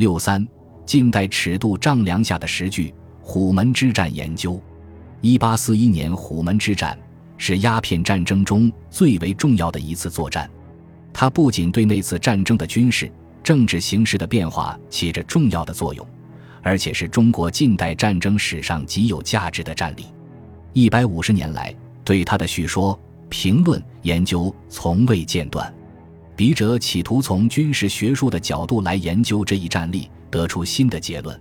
六三，近代尺度丈量下的实据，虎门之战研究。一八四一年虎门之战是鸦片战争中最为重要的一次作战，它不仅对那次战争的军事、政治形势的变化起着重要的作用，而且是中国近代战争史上极有价值的战例。一百五十年来，对他的叙说、评论、研究从未间断。笔者企图从军事学术的角度来研究这一战例，得出新的结论。